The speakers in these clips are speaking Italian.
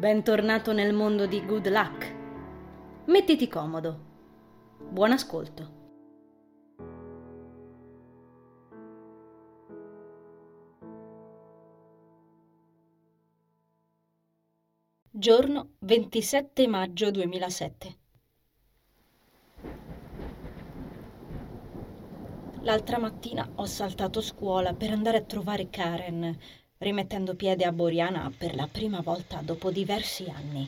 Bentornato nel mondo di Good Luck. Mettiti comodo. Buon ascolto. Giorno 27 maggio 2007. L'altra mattina ho saltato scuola per andare a trovare Karen, rimettendo piede a Boriana per la prima volta dopo diversi anni.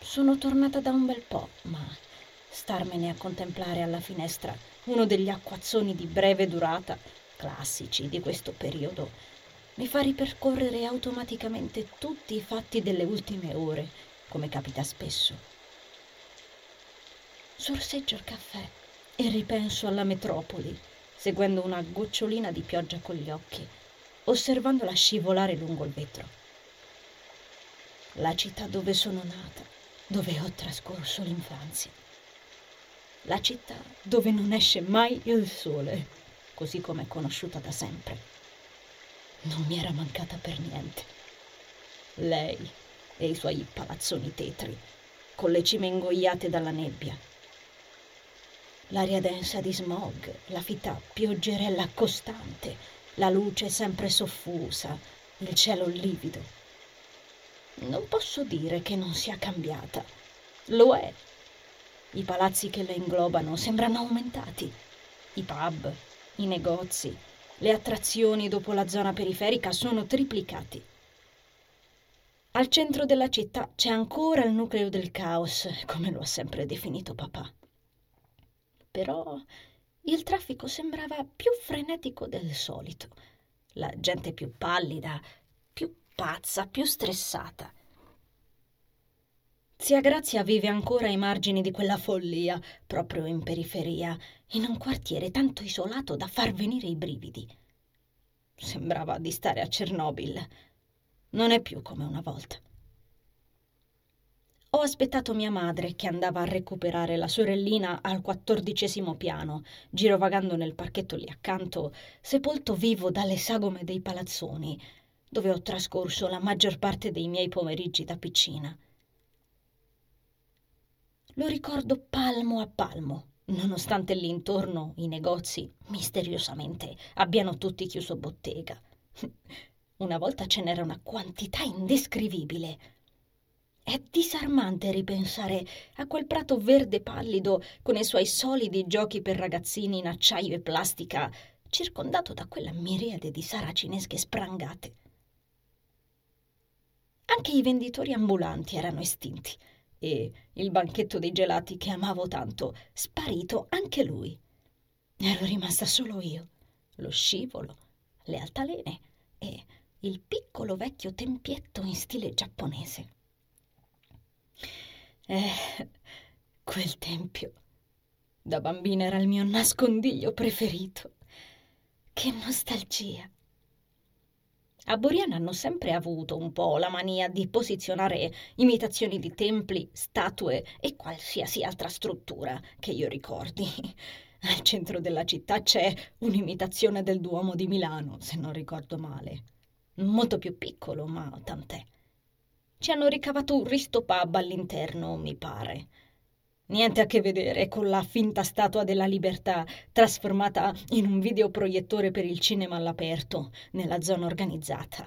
Sono tornata da un bel po', ma starmene a contemplare alla finestra uno degli acquazzoni di breve durata, classici di questo periodo, mi fa ripercorrere automaticamente tutti i fatti delle ultime ore, come capita spesso. Sorseggio il caffè e ripenso alla metropoli, seguendo una gocciolina di pioggia con gli occhi osservandola scivolare lungo il vetro. La città dove sono nata, dove ho trascorso l'infanzia. La città dove non esce mai il sole, così come è conosciuta da sempre. Non mi era mancata per niente. Lei e i suoi palazzoni tetri, con le cime ingoiate dalla nebbia. L'aria densa di smog, la fitta pioggerella costante, la luce sempre soffusa, il cielo livido. Non posso dire che non sia cambiata. Lo è. I palazzi che la inglobano sembrano aumentati. I pub, i negozi, le attrazioni dopo la zona periferica sono triplicati. Al centro della città c'è ancora il nucleo del caos, come lo ha sempre definito papà. Però il traffico sembrava più frenetico del solito, la gente più pallida, più pazza, più stressata. Zia Grazia vive ancora ai margini di quella follia, proprio in periferia, in un quartiere tanto isolato da far venire i brividi. Sembrava di stare a Chernobyl. Non è più come una volta. Ho aspettato mia madre che andava a recuperare la sorellina al quattordicesimo piano, girovagando nel parchetto lì accanto, sepolto vivo dalle sagome dei palazzoni, dove ho trascorso la maggior parte dei miei pomeriggi da piccina. Lo ricordo palmo a palmo, nonostante lì intorno i negozi, misteriosamente, abbiano tutti chiuso bottega. Una volta ce n'era una quantità indescrivibile è disarmante ripensare a quel prato verde pallido con i suoi solidi giochi per ragazzini in acciaio e plastica, circondato da quella miriade di saracinesche sprangate. Anche i venditori ambulanti erano estinti e il banchetto dei gelati che amavo tanto, sparito anche lui. Ero rimasta solo io, lo scivolo, le altalene e il piccolo vecchio tempietto in stile giapponese. Eh, quel tempio. Da bambina era il mio nascondiglio preferito. Che nostalgia. A Boriana hanno sempre avuto un po' la mania di posizionare imitazioni di templi, statue e qualsiasi altra struttura che io ricordi. Al centro della città c'è un'imitazione del Duomo di Milano, se non ricordo male. Molto più piccolo, ma tant'è. Ci hanno ricavato un risto pub all'interno, mi pare. Niente a che vedere con la finta statua della libertà trasformata in un videoproiettore per il cinema all'aperto, nella zona organizzata.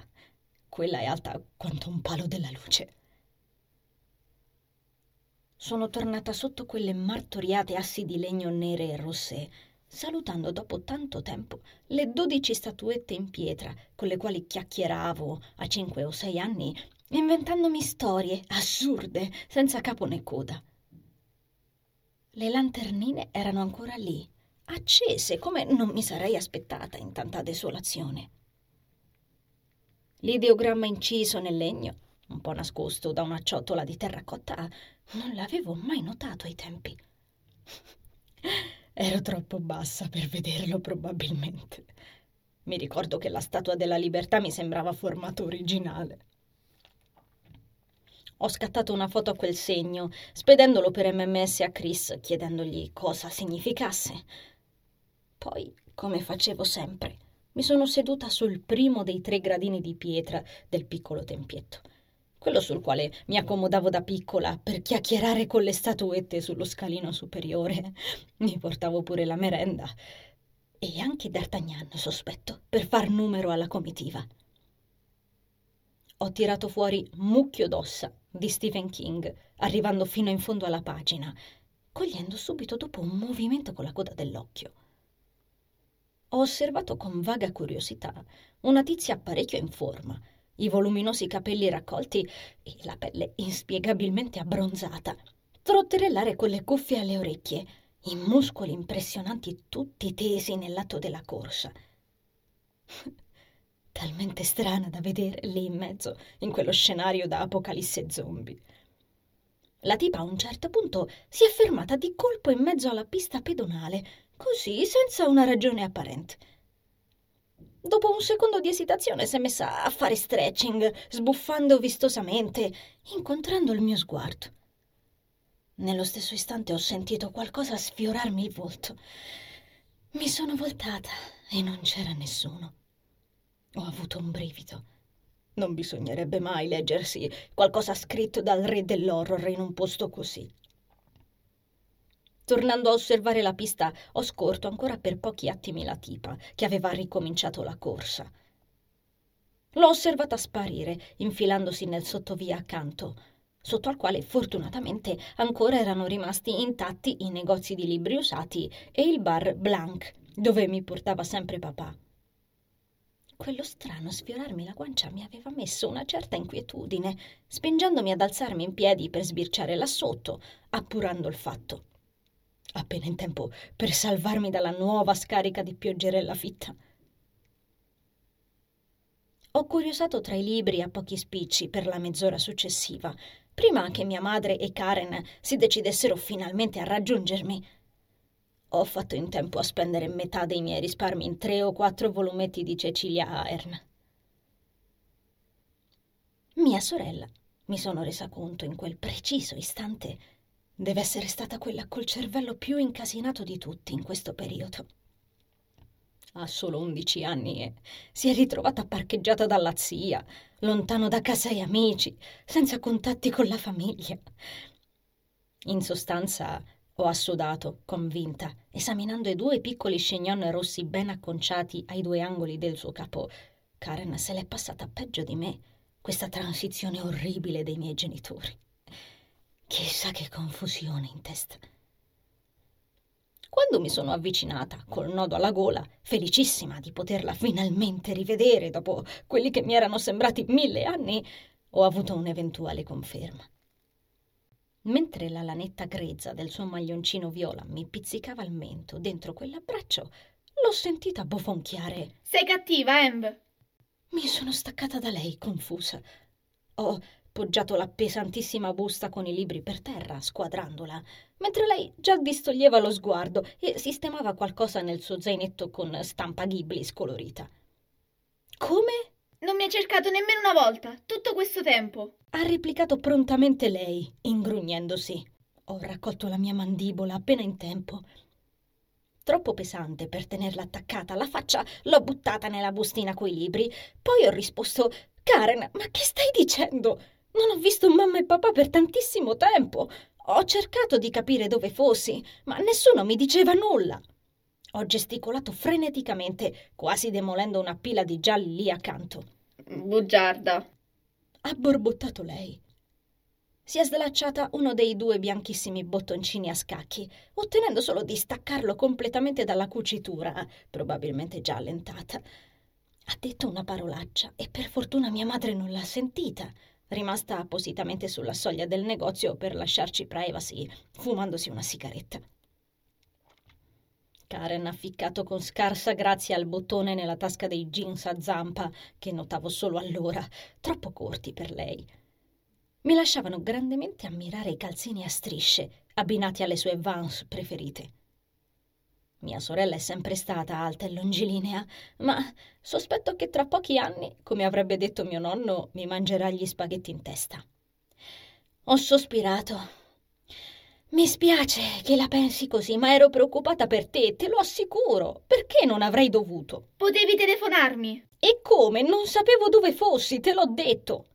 Quella è alta quanto un palo della luce. Sono tornata sotto quelle martoriate assi di legno nere e rosse, salutando dopo tanto tempo le dodici statuette in pietra con le quali chiacchieravo a cinque o sei anni inventandomi storie assurde, senza capo né coda. Le lanternine erano ancora lì, accese come non mi sarei aspettata in tanta desolazione. L'ideogramma inciso nel legno, un po' nascosto da una ciotola di terracotta, non l'avevo mai notato ai tempi. Ero troppo bassa per vederlo, probabilmente. Mi ricordo che la statua della libertà mi sembrava formato originale. Ho scattato una foto a quel segno, spedendolo per MMS a Chris, chiedendogli cosa significasse. Poi, come facevo sempre, mi sono seduta sul primo dei tre gradini di pietra del piccolo tempietto, quello sul quale mi accomodavo da piccola per chiacchierare con le statuette sullo scalino superiore. Mi portavo pure la merenda. E anche D'Artagnan, sospetto, per far numero alla comitiva. Ho tirato fuori Mucchio d'ossa di Stephen King, arrivando fino in fondo alla pagina, cogliendo subito dopo un movimento con la coda dell'occhio. Ho osservato con vaga curiosità una tizia parecchio in forma, i voluminosi capelli raccolti e la pelle inspiegabilmente abbronzata, trotterellare con le cuffie alle orecchie, i muscoli impressionanti tutti tesi nel lato della corsa. Talmente strana da vedere lì in mezzo, in quello scenario da apocalisse zombie. La tipa a un certo punto si è fermata di colpo in mezzo alla pista pedonale, così senza una ragione apparente. Dopo un secondo di esitazione si è messa a fare stretching, sbuffando vistosamente, incontrando il mio sguardo. Nello stesso istante ho sentito qualcosa sfiorarmi il volto. Mi sono voltata e non c'era nessuno. Ho avuto un brivido. Non bisognerebbe mai leggersi qualcosa scritto dal re dell'horror in un posto così. Tornando a osservare la pista, ho scorto ancora per pochi attimi la tipa, che aveva ricominciato la corsa. L'ho osservata sparire, infilandosi nel sottovia accanto, sotto al quale fortunatamente ancora erano rimasti intatti i negozi di libri usati e il bar Blanc, dove mi portava sempre papà. Quello strano sfiorarmi la guancia mi aveva messo una certa inquietudine, spingendomi ad alzarmi in piedi per sbirciare là sotto, appurando il fatto. Appena in tempo per salvarmi dalla nuova scarica di pioggerella fitta. Ho curiosato tra i libri a pochi spicci per la mezz'ora successiva, prima che mia madre e Karen si decidessero finalmente a raggiungermi ho fatto in tempo a spendere metà dei miei risparmi in tre o quattro volumetti di Cecilia Ahern. Mia sorella, mi sono resa conto in quel preciso istante, deve essere stata quella col cervello più incasinato di tutti in questo periodo. Ha solo undici anni e si è ritrovata parcheggiata dalla zia, lontano da casa e amici, senza contatti con la famiglia. In sostanza, ho assodato, convinta, esaminando i due piccoli scignon rossi ben acconciati ai due angoli del suo capo. Karen se l'è passata peggio di me, questa transizione orribile dei miei genitori. Chissà che confusione in testa. Quando mi sono avvicinata, col nodo alla gola, felicissima di poterla finalmente rivedere dopo quelli che mi erano sembrati mille anni, ho avuto un'eventuale conferma. Mentre la lanetta grezza del suo maglioncino viola mi pizzicava il mento dentro quell'abbraccio, l'ho sentita bofonchiare. Sei cattiva, Emb! Mi sono staccata da lei, confusa. Ho poggiato la pesantissima busta con i libri per terra, squadrandola, mentre lei già distoglieva lo sguardo e sistemava qualcosa nel suo zainetto con stampa ghibli scolorita. Come? Non mi ha cercato nemmeno una volta, tutto questo tempo. Ha replicato prontamente lei, ingrugnendosi. Ho raccolto la mia mandibola appena in tempo. Troppo pesante per tenerla attaccata alla faccia, l'ho buttata nella bustina coi libri. Poi ho risposto: Karen, ma che stai dicendo? Non ho visto mamma e papà per tantissimo tempo. Ho cercato di capire dove fossi, ma nessuno mi diceva nulla. Ho gesticolato freneticamente, quasi demolendo una pila di gialli lì accanto. Bugiarda. Ha borbottato lei. Si è slacciata uno dei due bianchissimi bottoncini a scacchi, ottenendo solo di staccarlo completamente dalla cucitura, probabilmente già allentata. Ha detto una parolaccia e per fortuna mia madre non l'ha sentita, rimasta appositamente sulla soglia del negozio per lasciarci privacy, fumandosi una sigaretta. Karen ha ficcato con scarsa grazia il bottone nella tasca dei jeans a zampa, che notavo solo allora, troppo corti per lei. Mi lasciavano grandemente ammirare i calzini a strisce, abbinati alle sue Vans preferite. Mia sorella è sempre stata alta e longilinea, ma sospetto che tra pochi anni, come avrebbe detto mio nonno, mi mangerà gli spaghetti in testa. Ho sospirato mi spiace che la pensi così, ma ero preoccupata per te, te lo assicuro. Perché non avrei dovuto? Potevi telefonarmi. E come? Non sapevo dove fossi, te l'ho detto.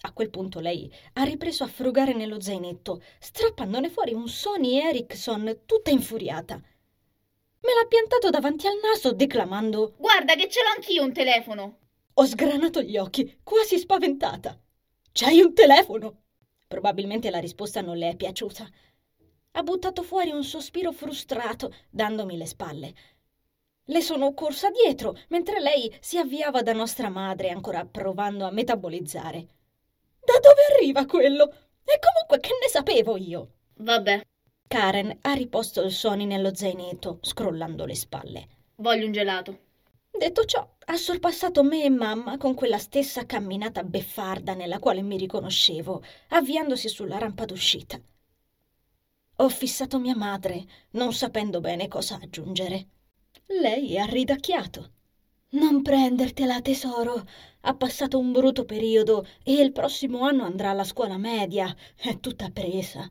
A quel punto lei ha ripreso a frugare nello zainetto, strappandone fuori un Sony Ericsson tutta infuriata. Me l'ha piantato davanti al naso declamando Guarda che ce l'ho anch'io un telefono. Ho sgranato gli occhi, quasi spaventata. C'hai un telefono? Probabilmente la risposta non le è piaciuta. Ha buttato fuori un sospiro frustrato, dandomi le spalle. Le sono corsa dietro, mentre lei si avviava da nostra madre, ancora provando a metabolizzare. Da dove arriva quello? E comunque che ne sapevo io? Vabbè, Karen ha riposto il Sony nello zainetto, scrollando le spalle. voglio un gelato. Detto ciò, ha sorpassato me e mamma con quella stessa camminata beffarda nella quale mi riconoscevo, avviandosi sulla rampa d'uscita. Ho fissato mia madre, non sapendo bene cosa aggiungere. Lei ha ridacchiato. Non prendertela, tesoro. Ha passato un brutto periodo e il prossimo anno andrà alla scuola media. È tutta presa.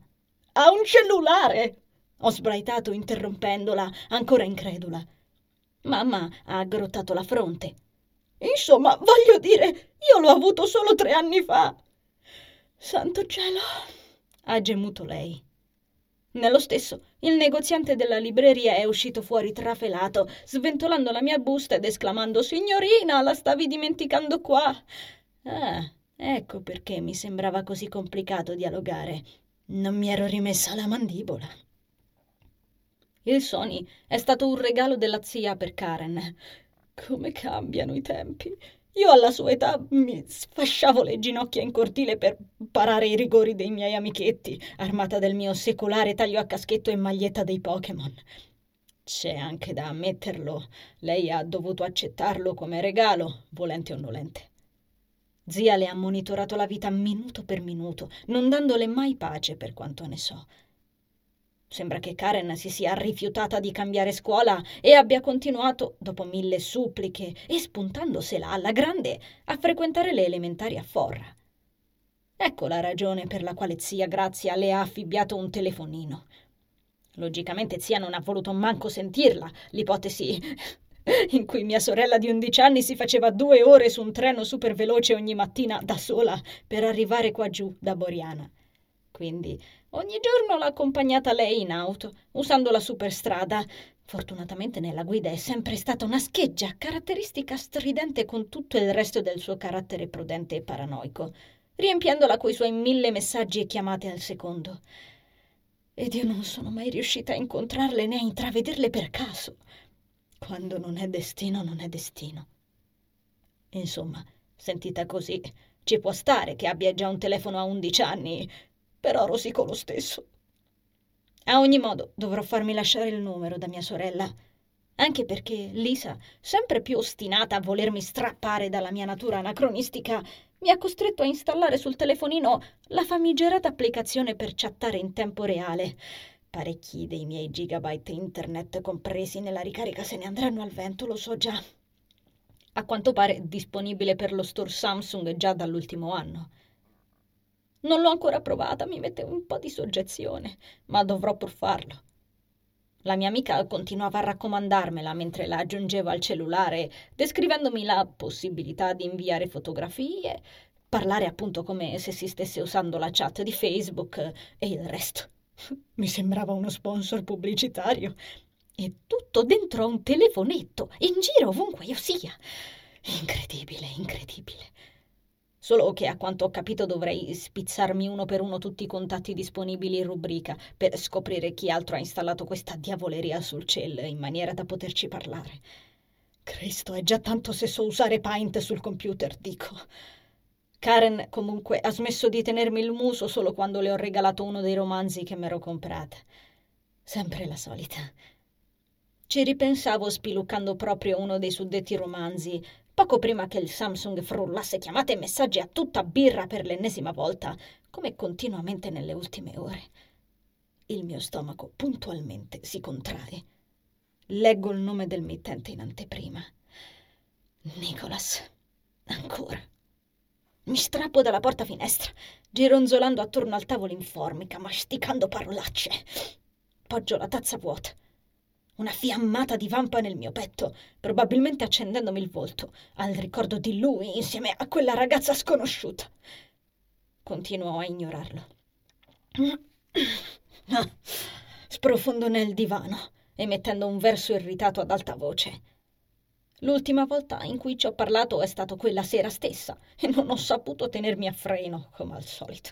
Ha un cellulare! Ho sbraitato interrompendola, ancora incredula. Mamma ha aggrottato la fronte. Insomma, voglio dire, io l'ho avuto solo tre anni fa. Santo cielo, ha gemuto lei. Nello stesso, il negoziante della libreria è uscito fuori trafelato, sventolando la mia busta ed esclamando Signorina, la stavi dimenticando qua. Ah, ecco perché mi sembrava così complicato dialogare. Non mi ero rimessa la mandibola. Il Sony è stato un regalo della zia per Karen. Come cambiano i tempi. Io alla sua età mi sfasciavo le ginocchia in cortile per parare i rigori dei miei amichetti, armata del mio secolare taglio a caschetto e maglietta dei Pokémon. C'è anche da ammetterlo, lei ha dovuto accettarlo come regalo, volente o nolente. Zia le ha monitorato la vita minuto per minuto, non dandole mai pace per quanto ne so. Sembra che Karen si sia rifiutata di cambiare scuola e abbia continuato, dopo mille suppliche e spuntandosela alla grande, a frequentare le elementari a Forra. Ecco la ragione per la quale zia Grazia le ha affibbiato un telefonino. Logicamente zia non ha voluto manco sentirla, l'ipotesi in cui mia sorella di 11 anni si faceva due ore su un treno super veloce ogni mattina da sola per arrivare qua giù da Boriana. Quindi ogni giorno l'ha accompagnata lei in auto, usando la superstrada. Fortunatamente nella guida è sempre stata una scheggia, caratteristica stridente con tutto il resto del suo carattere prudente e paranoico, riempiendola coi suoi mille messaggi e chiamate al secondo. Ed io non sono mai riuscita a incontrarle né a intravederle per caso. Quando non è destino, non è destino. Insomma, sentita così, ci può stare che abbia già un telefono a undici anni, però rosico lo stesso. A ogni modo dovrò farmi lasciare il numero da mia sorella, anche perché Lisa, sempre più ostinata a volermi strappare dalla mia natura anacronistica, mi ha costretto a installare sul telefonino la famigerata applicazione per chattare in tempo reale. Parecchi dei miei gigabyte internet compresi nella ricarica se ne andranno al vento, lo so già. A quanto pare disponibile per lo store Samsung già dall'ultimo anno. Non l'ho ancora provata, mi mette un po' di soggezione, ma dovrò pur farlo. La mia amica continuava a raccomandarmela mentre la aggiungevo al cellulare, descrivendomi la possibilità di inviare fotografie, parlare appunto come se si stesse usando la chat di Facebook e il resto. Mi sembrava uno sponsor pubblicitario. E tutto dentro un telefonetto, in giro ovunque io sia. Incredibile, incredibile. Solo che a quanto ho capito dovrei spizzarmi uno per uno tutti i contatti disponibili in rubrica per scoprire chi altro ha installato questa diavoleria sul cell in maniera da poterci parlare. Cristo, è già tanto se so usare Paint sul computer, dico. Karen comunque ha smesso di tenermi il muso solo quando le ho regalato uno dei romanzi che m'ero comprata. Sempre la solita. Ci ripensavo spiluccando proprio uno dei suddetti romanzi, poco prima che il Samsung frullasse chiamate e messaggi a tutta birra per l'ennesima volta, come continuamente nelle ultime ore. Il mio stomaco puntualmente si contrae. Leggo il nome del mittente in anteprima. Nicholas. Ancora. Mi strappo dalla porta finestra, gironzolando attorno al tavolo in formica, masticando parolacce. Poggio la tazza vuota. Una fiammata di vampa nel mio petto, probabilmente accendendomi il volto, al ricordo di lui insieme a quella ragazza sconosciuta. continuò a ignorarlo. Ah, sprofondo nel divano, emettendo un verso irritato ad alta voce. L'ultima volta in cui ci ho parlato è stato quella sera stessa e non ho saputo tenermi a freno, come al solito.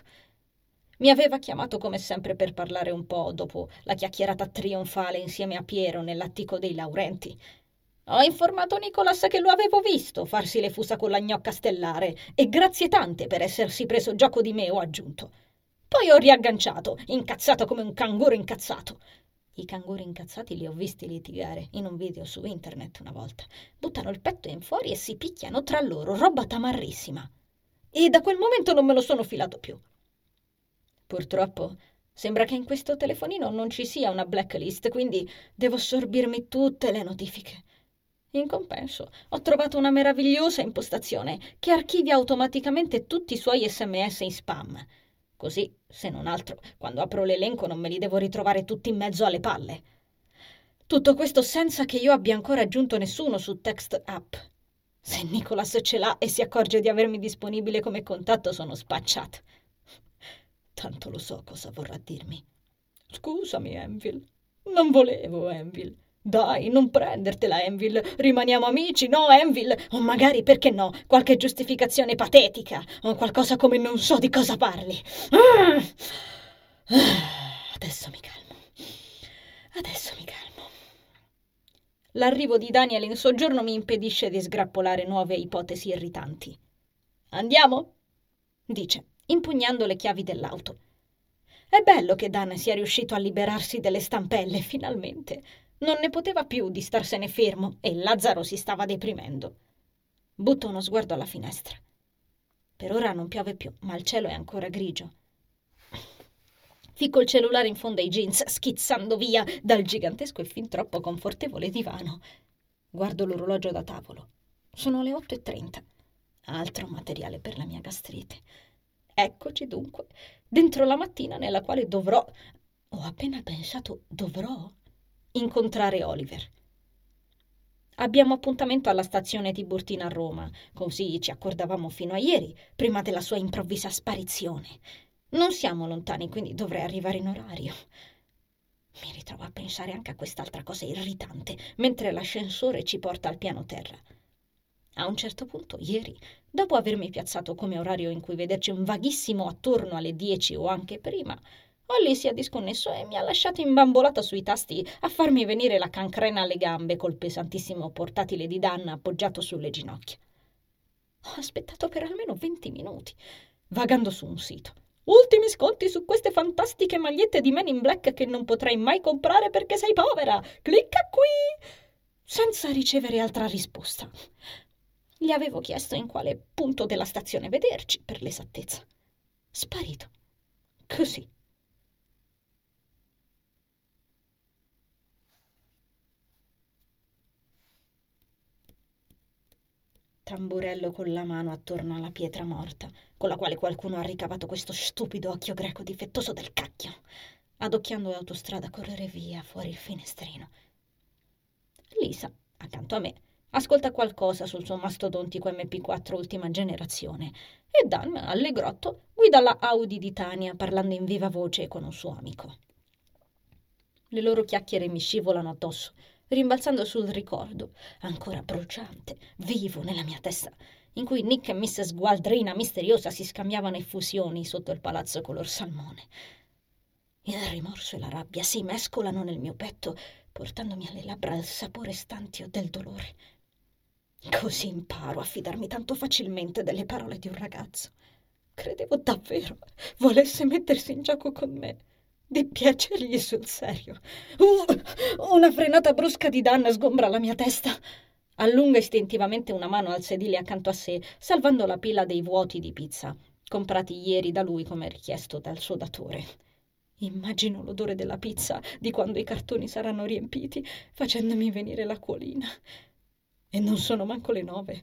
Mi aveva chiamato come sempre per parlare un po' dopo la chiacchierata trionfale insieme a Piero nell'attico dei Laurenti. Ho informato Nicolas che lo avevo visto farsi le fusa con la gnocca stellare e grazie tante per essersi preso gioco di me, ho aggiunto. Poi ho riagganciato, incazzato come un canguro incazzato. I canguri incazzati li ho visti litigare in un video su internet una volta. Buttano il petto in fuori e si picchiano tra loro, roba tamarrissima. E da quel momento non me lo sono filato più. Purtroppo sembra che in questo telefonino non ci sia una blacklist, quindi devo assorbirmi tutte le notifiche. In compenso, ho trovato una meravigliosa impostazione che archivia automaticamente tutti i suoi sms in spam. Così, se non altro, quando apro l'elenco non me li devo ritrovare tutti in mezzo alle palle. Tutto questo senza che io abbia ancora aggiunto nessuno su Text App. Se Nicholas ce l'ha e si accorge di avermi disponibile come contatto, sono spacciata. Tanto lo so cosa vorrà dirmi. Scusami, Envil. Non volevo, Envil. Dai, non prendertela, Envil. Rimaniamo amici, no, Envil? O magari, perché no, qualche giustificazione patetica, o qualcosa come non so di cosa parli. Adesso mi calmo. Adesso mi calmo. L'arrivo di Daniel in soggiorno mi impedisce di sgrappolare nuove ipotesi irritanti. Andiamo? dice, impugnando le chiavi dell'auto. È bello che Dan sia riuscito a liberarsi delle stampelle, finalmente. Non ne poteva più di starsene fermo e Lazzaro si stava deprimendo. Butto uno sguardo alla finestra. Per ora non piove più, ma il cielo è ancora grigio. Ficco il cellulare in fondo ai jeans, schizzando via dal gigantesco e fin troppo confortevole divano. Guardo l'orologio da tavolo. Sono le 8.30. Altro materiale per la mia gastrite. Eccoci dunque, dentro la mattina nella quale dovrò... Ho appena pensato dovrò incontrare Oliver. Abbiamo appuntamento alla stazione Tiburtina a Roma, così ci accordavamo fino a ieri, prima della sua improvvisa sparizione. Non siamo lontani, quindi dovrei arrivare in orario. Mi ritrovo a pensare anche a quest'altra cosa irritante, mentre l'ascensore ci porta al piano terra. A un certo punto, ieri, dopo avermi piazzato come orario in cui vederci un vaghissimo attorno alle dieci o anche prima, Olly si è disconnesso e mi ha lasciato imbambolata sui tasti a farmi venire la cancrena alle gambe col pesantissimo portatile di Danna appoggiato sulle ginocchia. Ho aspettato per almeno venti minuti, vagando su un sito. Ultimi sconti su queste fantastiche magliette di Men in Black che non potrai mai comprare perché sei povera. Clicca qui! Senza ricevere altra risposta. Gli avevo chiesto in quale punto della stazione vederci, per l'esattezza. Sparito. Così. tamburello con la mano attorno alla pietra morta, con la quale qualcuno ha ricavato questo stupido occhio greco difettoso del cacchio, adocchiando l'autostrada correre via fuori il finestrino. Lisa, accanto a me, ascolta qualcosa sul suo mastodontico MP4 ultima generazione e Dan, allegrotto, guida la Audi di Tania parlando in viva voce con un suo amico. Le loro chiacchiere mi scivolano addosso rimbalzando sul ricordo, ancora bruciante, vivo nella mia testa, in cui Nick e Mrs. Gualdrina misteriosa si scambiavano effusioni sotto il palazzo color salmone. Il rimorso e la rabbia si mescolano nel mio petto, portandomi alle labbra il sapore stantio del dolore. Così imparo a fidarmi tanto facilmente delle parole di un ragazzo. Credevo davvero volesse mettersi in gioco con me di piacergli sul serio. Uh, una frenata brusca di danna sgombra la mia testa. Allunga istintivamente una mano al sedile accanto a sé, salvando la pila dei vuoti di pizza, comprati ieri da lui come richiesto dal suo datore. Immagino l'odore della pizza di quando i cartoni saranno riempiti, facendomi venire l'acquolina. E non sono manco le nove.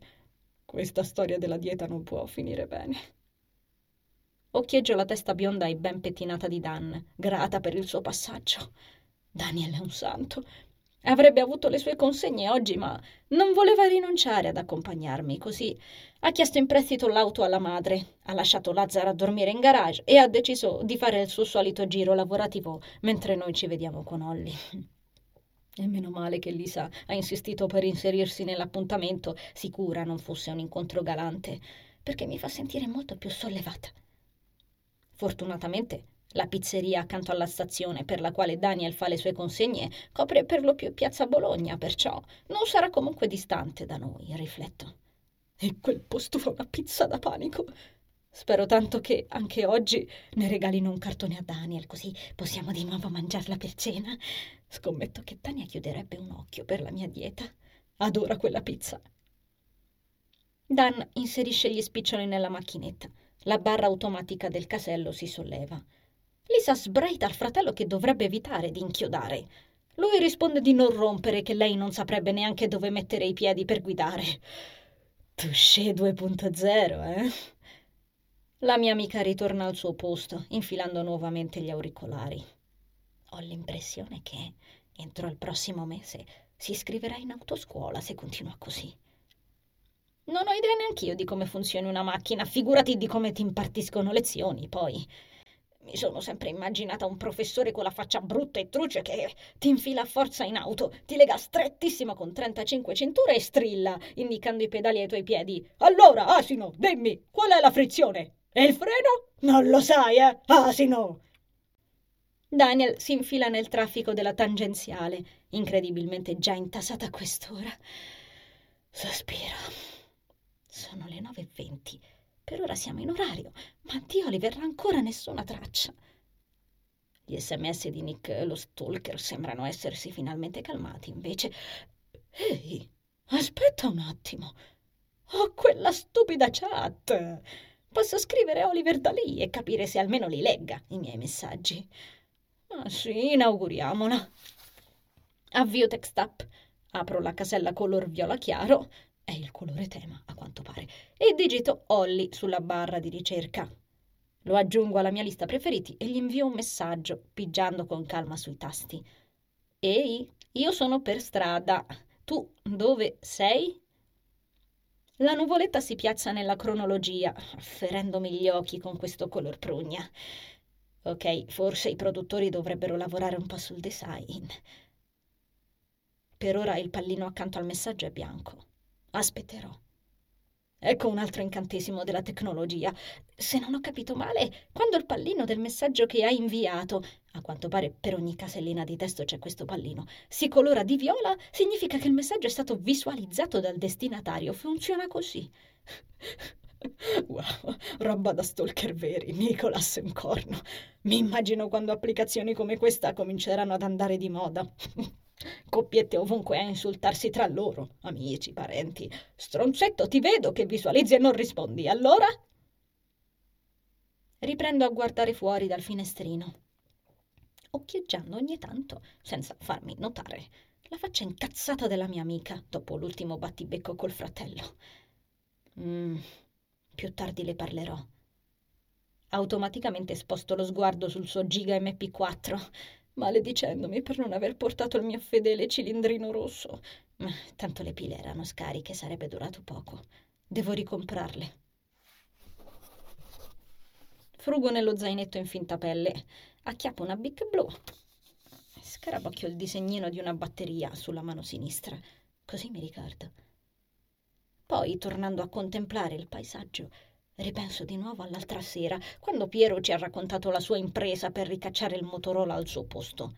Questa storia della dieta non può finire bene. Occhieggio la testa bionda e ben pettinata di Dan, grata per il suo passaggio. Daniel è un santo. Avrebbe avuto le sue consegne oggi, ma non voleva rinunciare ad accompagnarmi, così ha chiesto in prestito l'auto alla madre, ha lasciato Lazzaro a dormire in garage e ha deciso di fare il suo solito giro lavorativo mentre noi ci vediamo con Olly. E meno male che Lisa ha insistito per inserirsi nell'appuntamento, sicura non fosse un incontro galante, perché mi fa sentire molto più sollevata. Fortunatamente la pizzeria accanto alla stazione per la quale Daniel fa le sue consegne copre per lo più piazza Bologna, perciò non sarà comunque distante da noi, rifletto. E quel posto fa una pizza da panico. Spero tanto che anche oggi ne regalino un cartone a Daniel, così possiamo di nuovo mangiarla per cena. Scommetto che Daniel chiuderebbe un occhio per la mia dieta. Adora quella pizza. Dan inserisce gli spiccioli nella macchinetta. La barra automatica del casello si solleva. Lisa sbraita al fratello che dovrebbe evitare di inchiodare. Lui risponde di non rompere, che lei non saprebbe neanche dove mettere i piedi per guidare. Touché 2.0, eh? La mia amica ritorna al suo posto, infilando nuovamente gli auricolari. Ho l'impressione che, entro il prossimo mese, si iscriverà in autoscuola se continua così. Non ho idea neanch'io di come funzioni una macchina, figurati di come ti impartiscono lezioni, poi. Mi sono sempre immaginata un professore con la faccia brutta e truce che ti infila a forza in auto, ti lega strettissimo con 35 cinture e strilla, indicando i pedali ai tuoi piedi. Allora, asino, dimmi, qual è la frizione? E il freno? Non lo sai, eh? Asino! Daniel si infila nel traffico della tangenziale, incredibilmente già intasata a quest'ora. Sospiro. Sono le 9.20. Per ora siamo in orario, ma di Oliver ancora nessuna traccia. Gli sms di Nick, lo stalker, sembrano essersi finalmente calmati, invece... Ehi, aspetta un attimo. Ho quella stupida chat. Posso scrivere a Oliver da lì e capire se almeno li legga i miei messaggi. Ah sì, inauguriamola. Avvio text up. Apro la casella color viola chiaro è il colore tema, a quanto pare, e digito Olly sulla barra di ricerca. Lo aggiungo alla mia lista preferiti e gli invio un messaggio, pigiando con calma sui tasti. Ehi, io sono per strada. Tu dove sei? La nuvoletta si piazza nella cronologia, ferendomi gli occhi con questo color prugna. Ok, forse i produttori dovrebbero lavorare un po' sul design. Per ora il pallino accanto al messaggio è bianco. Aspetterò. Ecco un altro incantesimo della tecnologia. Se non ho capito male, quando il pallino del messaggio che hai inviato, a quanto pare per ogni casellina di testo c'è questo pallino, si colora di viola, significa che il messaggio è stato visualizzato dal destinatario. Funziona così. Wow, roba da stalker veri, Nicolas un corno. Mi immagino quando applicazioni come questa cominceranno ad andare di moda. Coppiette ovunque a insultarsi tra loro, amici, parenti. Stronzetto, ti vedo che visualizzi e non rispondi. Allora? Riprendo a guardare fuori dal finestrino, occhieggiando ogni tanto, senza farmi notare, la faccia incazzata della mia amica dopo l'ultimo battibecco col fratello. Mm, più tardi le parlerò. Automaticamente sposto lo sguardo sul suo giga MP4 maledicendomi per non aver portato il mio fedele cilindrino rosso. Ma tanto le pile erano scariche, sarebbe durato poco. Devo ricomprarle. Frugo nello zainetto in finta pelle, acchiappo una Bic blu, scarabocchio il disegnino di una batteria sulla mano sinistra, così mi ricordo. Poi, tornando a contemplare il paesaggio, Ripenso di nuovo all'altra sera, quando Piero ci ha raccontato la sua impresa per ricacciare il Motorola al suo posto.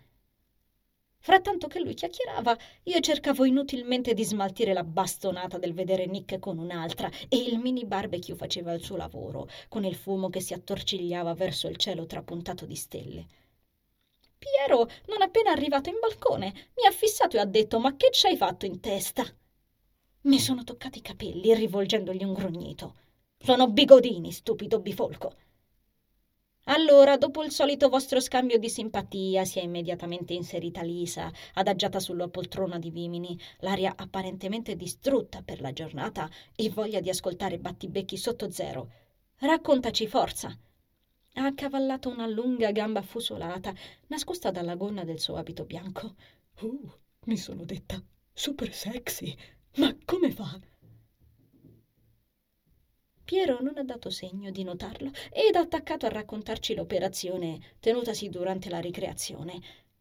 Frattanto che lui chiacchierava, io cercavo inutilmente di smaltire la bastonata del vedere Nick con un'altra e il mini barbecue faceva il suo lavoro, con il fumo che si attorcigliava verso il cielo trapuntato di stelle. Piero, non appena arrivato in balcone, mi ha fissato e ha detto Ma che ci hai fatto in testa? Mi sono toccati i capelli, rivolgendogli un grugnito. Sono bigodini, stupido bifolco. Allora, dopo il solito vostro scambio di simpatia, si è immediatamente inserita Lisa, adagiata sulla poltrona di Vimini, l'aria apparentemente distrutta per la giornata e voglia di ascoltare battibecchi sotto zero. Raccontaci, forza! Ha accavallato una lunga gamba affusolata, nascosta dalla gonna del suo abito bianco. Uh, mi sono detta. Super sexy. Ma come fa? Piero non ha dato segno di notarlo ed ha attaccato a raccontarci l'operazione tenutasi durante la ricreazione,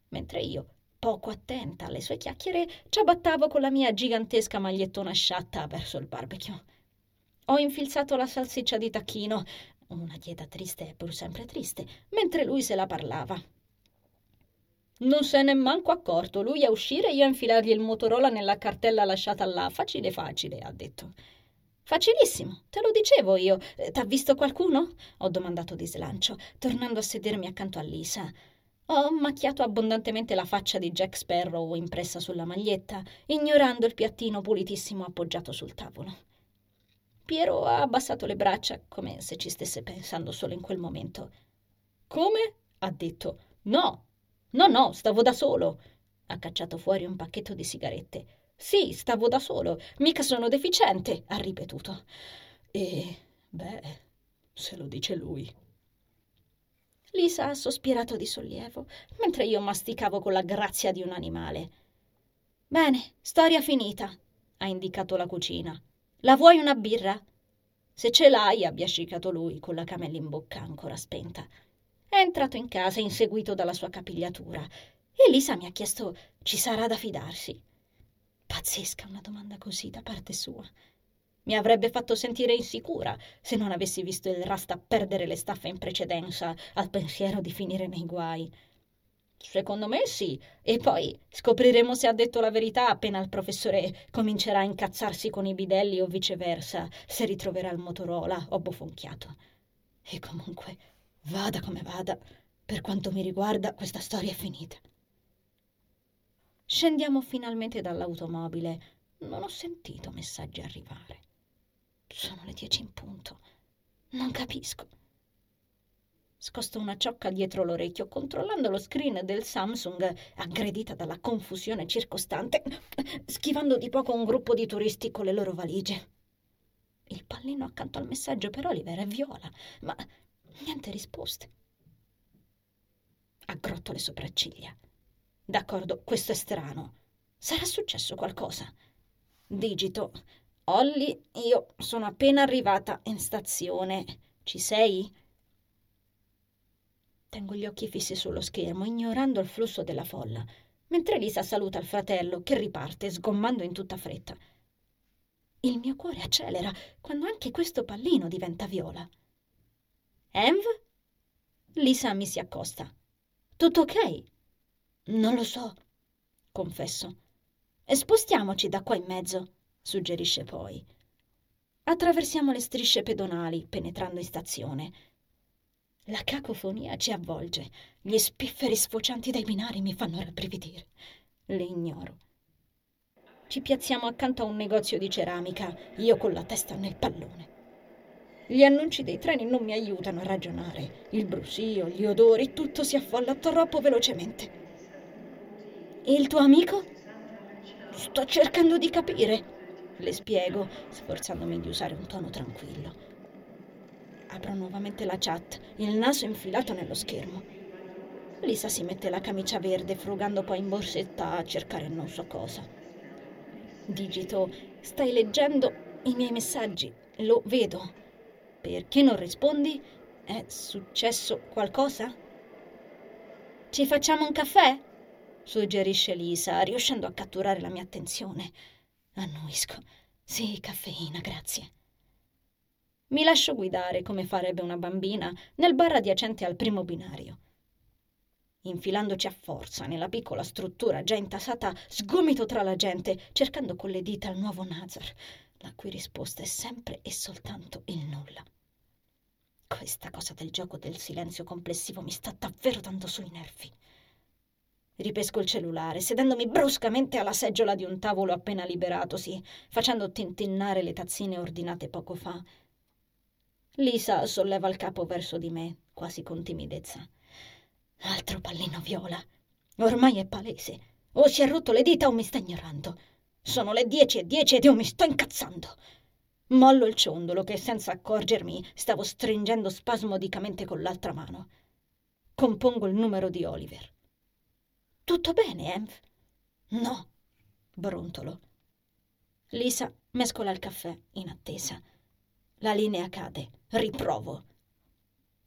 mentre io, poco attenta alle sue chiacchiere, ciabattavo con la mia gigantesca magliettona sciatta verso il barbecue. Ho infilzato la salsiccia di tacchino, una dieta triste è pur sempre triste, mentre lui se la parlava. Non se n'è manco accorto, lui a uscire e io a infilargli il Motorola nella cartella lasciata là, facile facile, ha detto. Facilissimo, te lo dicevo io. Eh, t'ha visto qualcuno? Ho domandato di slancio, tornando a sedermi accanto a Lisa. Ho macchiato abbondantemente la faccia di Jack Sparrow impressa sulla maglietta, ignorando il piattino pulitissimo appoggiato sul tavolo. Piero ha abbassato le braccia, come se ci stesse pensando solo in quel momento. Come? ha detto. No, no, no, stavo da solo. Ha cacciato fuori un pacchetto di sigarette. Sì, stavo da solo, mica sono deficiente, ha ripetuto. E, beh, se lo dice lui. Lisa ha sospirato di sollievo, mentre io masticavo con la grazia di un animale. Bene, storia finita, ha indicato la cucina. La vuoi una birra? Se ce l'hai, ha biascicato lui, con la camella in bocca ancora spenta. È entrato in casa inseguito dalla sua capigliatura e Lisa mi ha chiesto ci sarà da fidarsi. Pazzesca una domanda così da parte sua. Mi avrebbe fatto sentire insicura se non avessi visto il Rasta perdere le staffe in precedenza al pensiero di finire nei guai. Secondo me sì, e poi scopriremo se ha detto la verità appena il professore comincerà a incazzarsi con i bidelli o viceversa, se ritroverà il Motorola o bofonchiato. E comunque, vada come vada, per quanto mi riguarda questa storia è finita. Scendiamo finalmente dall'automobile. Non ho sentito messaggi arrivare. Sono le dieci in punto. Non capisco. Scosto una ciocca dietro l'orecchio, controllando lo screen del Samsung, aggredita dalla confusione circostante, schivando di poco un gruppo di turisti con le loro valigie. Il pallino accanto al messaggio per Oliver è viola, ma niente risposte. Aggrotto le sopracciglia. D'accordo, questo è strano. Sarà successo qualcosa. Digito. Olly, io sono appena arrivata in stazione. Ci sei? Tengo gli occhi fissi sullo schermo, ignorando il flusso della folla, mentre Lisa saluta il fratello che riparte, sgommando in tutta fretta. Il mio cuore accelera quando anche questo pallino diventa viola. Env? Lisa mi si accosta. Tutto ok? Non lo so, confesso. Spostiamoci da qua in mezzo, suggerisce poi. Attraversiamo le strisce pedonali, penetrando in stazione. La cacofonia ci avvolge. Gli spifferi sfocianti dai binari mi fanno rabbrividire. Le ignoro. Ci piazziamo accanto a un negozio di ceramica, io con la testa nel pallone. Gli annunci dei treni non mi aiutano a ragionare. Il brusio, gli odori, tutto si affolla troppo velocemente. E il tuo amico? Sto cercando di capire, le spiego, sforzandomi di usare un tono tranquillo. Apro nuovamente la chat, il naso infilato nello schermo. Lisa si mette la camicia verde, frugando poi in borsetta a cercare non so cosa. Digito, stai leggendo i miei messaggi, lo vedo. Perché non rispondi? È successo qualcosa? Ci facciamo un caffè? Suggerisce Lisa, riuscendo a catturare la mia attenzione. Annuisco. Sì, caffeina, grazie. Mi lascio guidare come farebbe una bambina nel bar adiacente al primo binario. Infilandoci a forza nella piccola struttura già intasata, sgomito tra la gente, cercando con le dita il nuovo Nazar, la cui risposta è sempre e soltanto il nulla. Questa cosa del gioco del silenzio complessivo mi sta davvero dando sui nervi. Ripesco il cellulare, sedendomi bruscamente alla seggiola di un tavolo appena liberatosi, facendo tintinnare le tazzine ordinate poco fa. Lisa solleva il capo verso di me, quasi con timidezza. Altro pallino viola. Ormai è palese. O si è rotto le dita o mi sta ignorando. Sono le dieci e dieci ed io mi sto incazzando. Mollo il ciondolo che senza accorgermi stavo stringendo spasmodicamente con l'altra mano. Compongo il numero di Oliver. Tutto bene, Enf? No, Brontolo. Lisa mescola il caffè in attesa. La linea cade. Riprovo.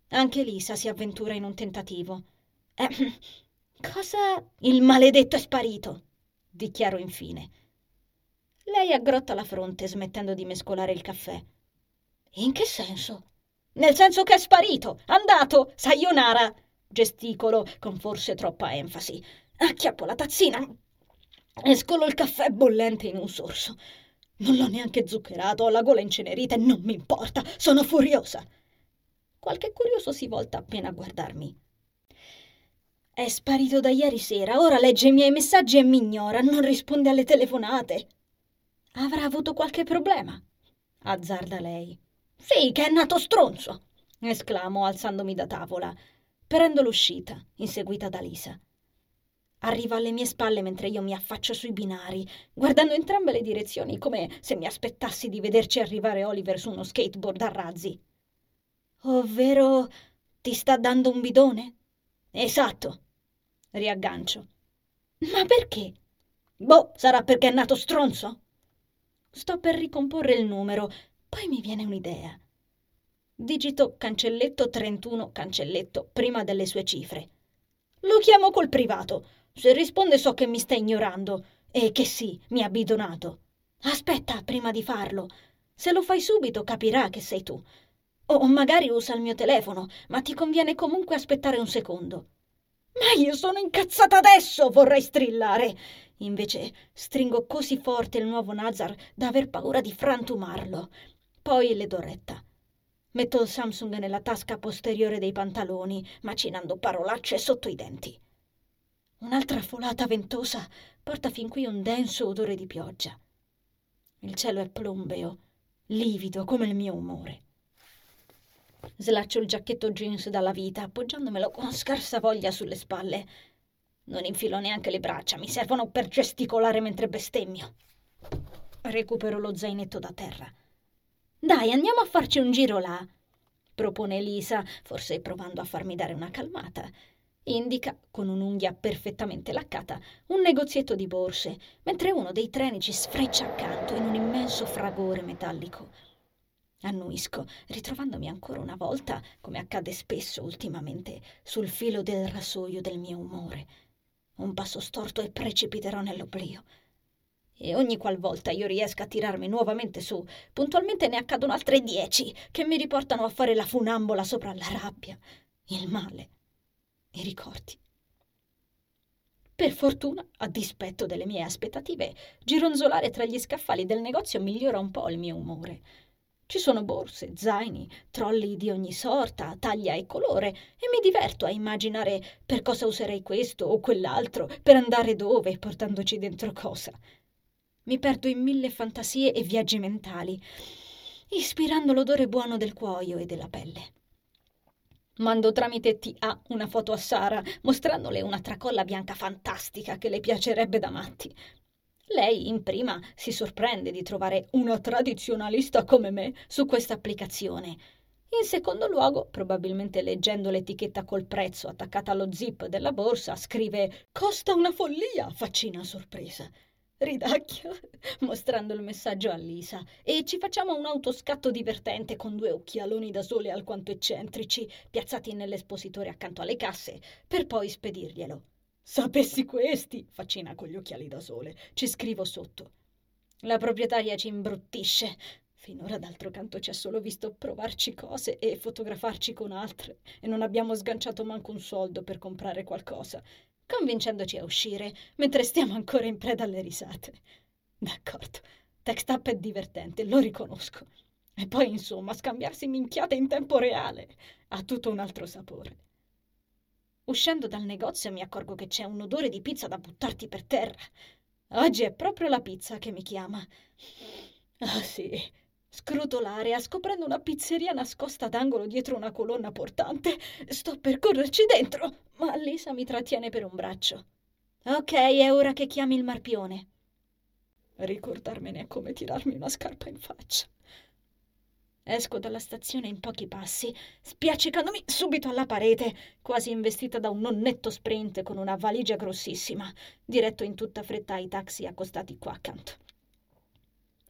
Anche Lisa si avventura in un tentativo. Eh, cosa? Il maledetto è sparito, dichiaro infine. Lei aggrotta la fronte smettendo di mescolare il caffè. In che senso? Nel senso che è sparito, andato, sayonara, gesticolo con forse troppa enfasi. Acchiappo la tazzina e scolo il caffè bollente in un sorso. Non l'ho neanche zuccherato, ho la gola incenerita e non mi importa, sono furiosa. Qualche curioso si volta appena a guardarmi. È sparito da ieri sera, ora legge i miei messaggi e mi ignora, non risponde alle telefonate. Avrà avuto qualche problema? azzarda lei. Sì, che è nato stronzo! esclamo alzandomi da tavola. Prendo l'uscita, inseguita da Lisa. Arriva alle mie spalle mentre io mi affaccio sui binari, guardando entrambe le direzioni come se mi aspettassi di vederci arrivare Oliver su uno skateboard a razzi. Ovvero ti sta dando un bidone? Esatto. Riaggancio. Ma perché? Boh, sarà perché è nato stronzo? Sto per ricomporre il numero, poi mi viene un'idea. Digito cancelletto 31 cancelletto prima delle sue cifre. Lo chiamo col privato. Se risponde so che mi sta ignorando e che sì, mi ha bidonato. Aspetta prima di farlo. Se lo fai subito capirà che sei tu. O magari usa il mio telefono, ma ti conviene comunque aspettare un secondo. Ma io sono incazzata adesso, vorrei strillare. Invece stringo così forte il nuovo Nazar da aver paura di frantumarlo. Poi le do retta. Metto il Samsung nella tasca posteriore dei pantaloni, macinando parolacce sotto i denti. Un'altra folata ventosa porta fin qui un denso odore di pioggia. Il cielo è plombeo, livido come il mio umore. Slaccio il giacchetto jeans dalla vita, appoggiandomelo con scarsa voglia sulle spalle. Non infilo neanche le braccia, mi servono per gesticolare mentre bestemmio. Recupero lo zainetto da terra. Dai, andiamo a farci un giro là, propone Elisa, forse provando a farmi dare una calmata. Indica, con un'unghia perfettamente laccata, un negozietto di borse, mentre uno dei treni ci sfreccia accanto in un immenso fragore metallico. Annuisco, ritrovandomi ancora una volta, come accade spesso ultimamente, sul filo del rasoio del mio umore. Un passo storto e precipiterò nell'oblio. E ogni qualvolta io riesca a tirarmi nuovamente su, puntualmente ne accadono altre dieci che mi riportano a fare la funambola sopra la rabbia, il male, i ricordi. Per fortuna, a dispetto delle mie aspettative, gironzolare tra gli scaffali del negozio migliora un po' il mio umore. Ci sono borse, zaini, trolli di ogni sorta, taglia e colore, e mi diverto a immaginare per cosa userei questo o quell'altro, per andare dove, portandoci dentro cosa. Mi perdo in mille fantasie e viaggi mentali, ispirando l'odore buono del cuoio e della pelle. Mando tramite TA una foto a Sara, mostrandole una tracolla bianca fantastica che le piacerebbe da matti. Lei in prima si sorprende di trovare una tradizionalista come me su questa applicazione. In secondo luogo, probabilmente leggendo l'etichetta col prezzo attaccata allo zip della borsa, scrive Costa una follia, faccina sorpresa. Ridacchia, mostrando il messaggio a Lisa, e ci facciamo un autoscatto divertente con due occhialoni da sole alquanto eccentrici, piazzati nell'espositore accanto alle casse, per poi spedirglielo. Sapessi questi, faccina con gli occhiali da sole, ci scrivo sotto. La proprietaria ci imbruttisce. Finora d'altro canto ci ha solo visto provarci cose e fotografarci con altre e non abbiamo sganciato manco un soldo per comprare qualcosa, convincendoci a uscire mentre stiamo ancora in preda alle risate. D'accordo, Text Up è divertente, lo riconosco. E poi, insomma, scambiarsi minchiate in tempo reale ha tutto un altro sapore. Uscendo dal negozio mi accorgo che c'è un odore di pizza da buttarti per terra. Oggi è proprio la pizza che mi chiama. Ah sì, scruto l'area scoprendo una pizzeria nascosta d'angolo dietro una colonna portante. Sto per correrci dentro, ma Lisa mi trattiene per un braccio. Ok, è ora che chiami il marpione. Ricordarmene è come tirarmi una scarpa in faccia. Esco dalla stazione in pochi passi, spiaccicandomi subito alla parete, quasi investita da un nonnetto sprint con una valigia grossissima, diretto in tutta fretta ai taxi accostati qua accanto.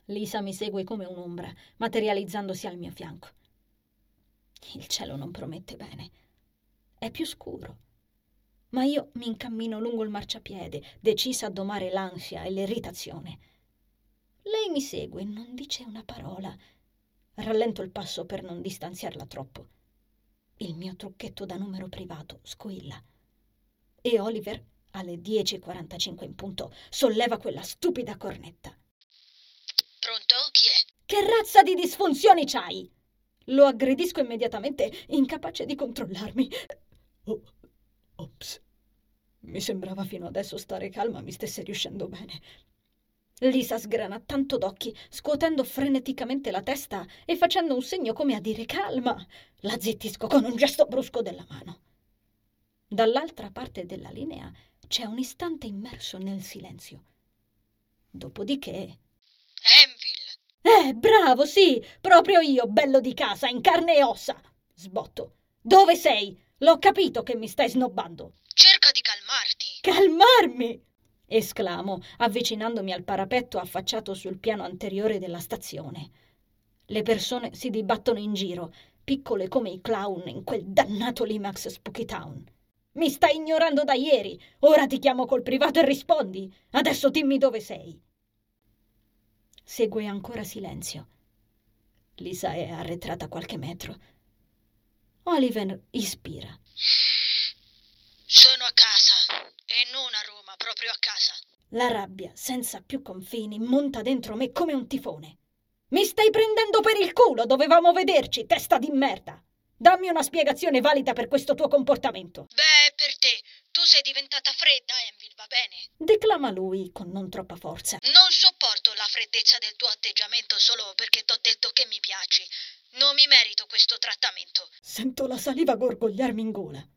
Lisa mi segue come un'ombra, materializzandosi al mio fianco. Il cielo non promette bene. È più scuro. Ma io mi incammino lungo il marciapiede, decisa a domare l'ansia e l'irritazione. Lei mi segue e non dice una parola Rallento il passo per non distanziarla troppo. Il mio trucchetto da numero privato squilla. E Oliver, alle 10.45 in punto, solleva quella stupida cornetta. Pronto? Chi è? Che razza di disfunzioni c'hai? Lo aggredisco immediatamente, incapace di controllarmi. Oh, ops. Mi sembrava fino adesso stare calma mi stesse riuscendo bene. Lisa sgrana tanto d'occhi, scuotendo freneticamente la testa e facendo un segno come a dire calma. La zittisco con un gesto brusco della mano. Dall'altra parte della linea c'è un istante immerso nel silenzio. Dopodiché. Eh, bravo, sì, proprio io, bello di casa, in carne e ossa. Sbotto. Dove sei? L'ho capito che mi stai snobbando. Cerca di calmarti. Calmarmi! esclamo, avvicinandomi al parapetto affacciato sul piano anteriore della stazione. Le persone si dibattono in giro, piccole come i clown in quel dannato Limax Spooky Town. Mi stai ignorando da ieri. Ora ti chiamo col privato e rispondi. Adesso dimmi dove sei. Segue ancora silenzio. Lisa è arretrata qualche metro. Oliver ispira. Sono a casa e non a Roma, proprio a casa. La rabbia, senza più confini, monta dentro me come un tifone. Mi stai prendendo per il culo, dovevamo vederci, testa di merda. Dammi una spiegazione valida per questo tuo comportamento. Beh, per te, tu sei diventata fredda, Envil, va bene? Declama lui con non troppa forza. Non sopporto la freddezza del tuo atteggiamento solo perché t'ho detto che mi piaci. Non mi merito questo trattamento. Sento la saliva gorgogliarmi in gola.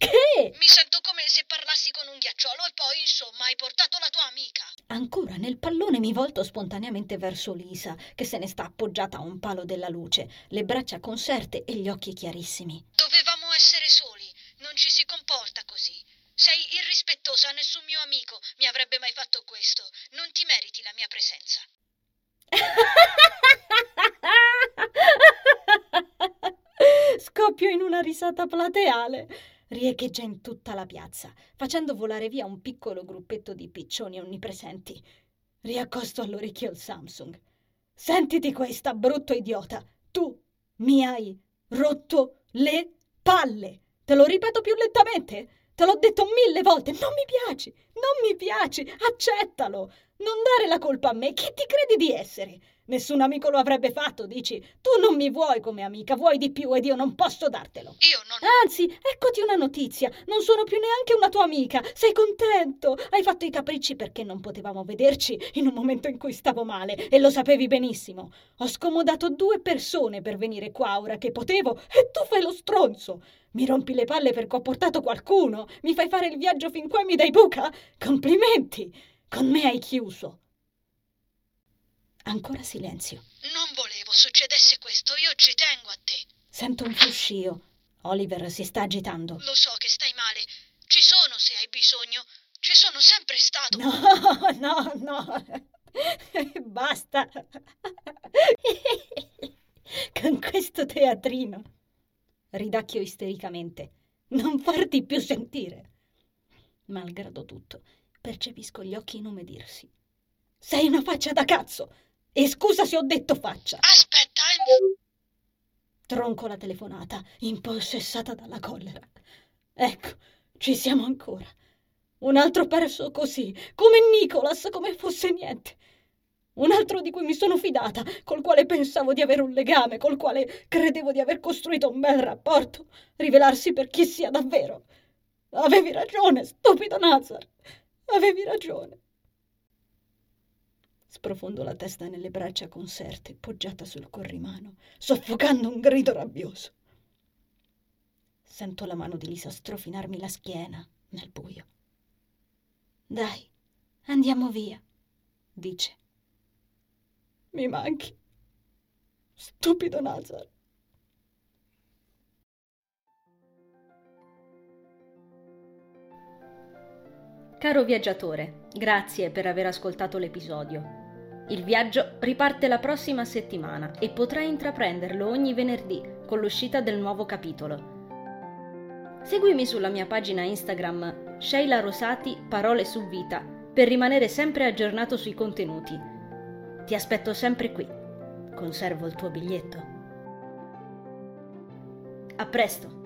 Che? Mi sento come se parlassi con un ghiacciolo e poi, insomma, hai portato la tua amica. Ancora nel pallone mi volto spontaneamente verso Lisa, che se ne sta appoggiata a un palo della luce, le braccia conserte e gli occhi chiarissimi. Dovevamo essere soli. Non ci si comporta così. Sei irrispettosa, nessun mio amico mi avrebbe mai fatto questo. Non ti meriti la mia presenza. Scoppio in una risata plateale riecheggia in tutta la piazza, facendo volare via un piccolo gruppetto di piccioni onnipresenti. Riaccosto all'orecchio il Samsung. Sentiti questa, brutto idiota. Tu mi hai rotto le palle. Te lo ripeto più lentamente. Te l'ho detto mille volte. Non mi piaci. Non mi piaci. Accettalo. Non dare la colpa a me. Chi ti credi di essere? Nessun amico lo avrebbe fatto, dici? Tu non mi vuoi come amica, vuoi di più ed io non posso dartelo. Io non. Anzi, eccoti una notizia. Non sono più neanche una tua amica. Sei contento? Hai fatto i capricci perché non potevamo vederci in un momento in cui stavo male e lo sapevi benissimo. Ho scomodato due persone per venire qua ora che potevo e tu fai lo stronzo. Mi rompi le palle perché ho portato qualcuno. Mi fai fare il viaggio fin qua e mi dai buca? Complimenti. Con me hai chiuso. Ancora silenzio. Non volevo succedesse questo, io ci tengo a te. Sento un fruscio. Oliver si sta agitando. Lo so che stai male. Ci sono se hai bisogno. Ci sono sempre stato. No, no, no. Basta. Con questo teatrino. Ridacchio istericamente. Non farti più sentire. Malgrado tutto, percepisco gli occhi inumedirsi. Sei una faccia da cazzo! E scusa se ho detto faccia. Aspetta, eh. Tronco la telefonata, impossessata dalla collera. Ecco, ci siamo ancora. Un altro perso così, come Nicholas, come fosse niente. Un altro di cui mi sono fidata, col quale pensavo di avere un legame, col quale credevo di aver costruito un bel rapporto, rivelarsi per chi sia davvero. Avevi ragione, stupido Nazar. Avevi ragione. Sprofondo la testa nelle braccia conserte, poggiata sul corrimano, soffocando un grido rabbioso. Sento la mano di Lisa strofinarmi la schiena nel buio. Dai, andiamo via, dice. Mi manchi. Stupido Nazar. Caro viaggiatore, grazie per aver ascoltato l'episodio. Il viaggio riparte la prossima settimana e potrai intraprenderlo ogni venerdì con l'uscita del nuovo capitolo. Seguimi sulla mia pagina Instagram Sheila Rosati Parole su Vita per rimanere sempre aggiornato sui contenuti. Ti aspetto sempre qui. Conservo il tuo biglietto. A presto!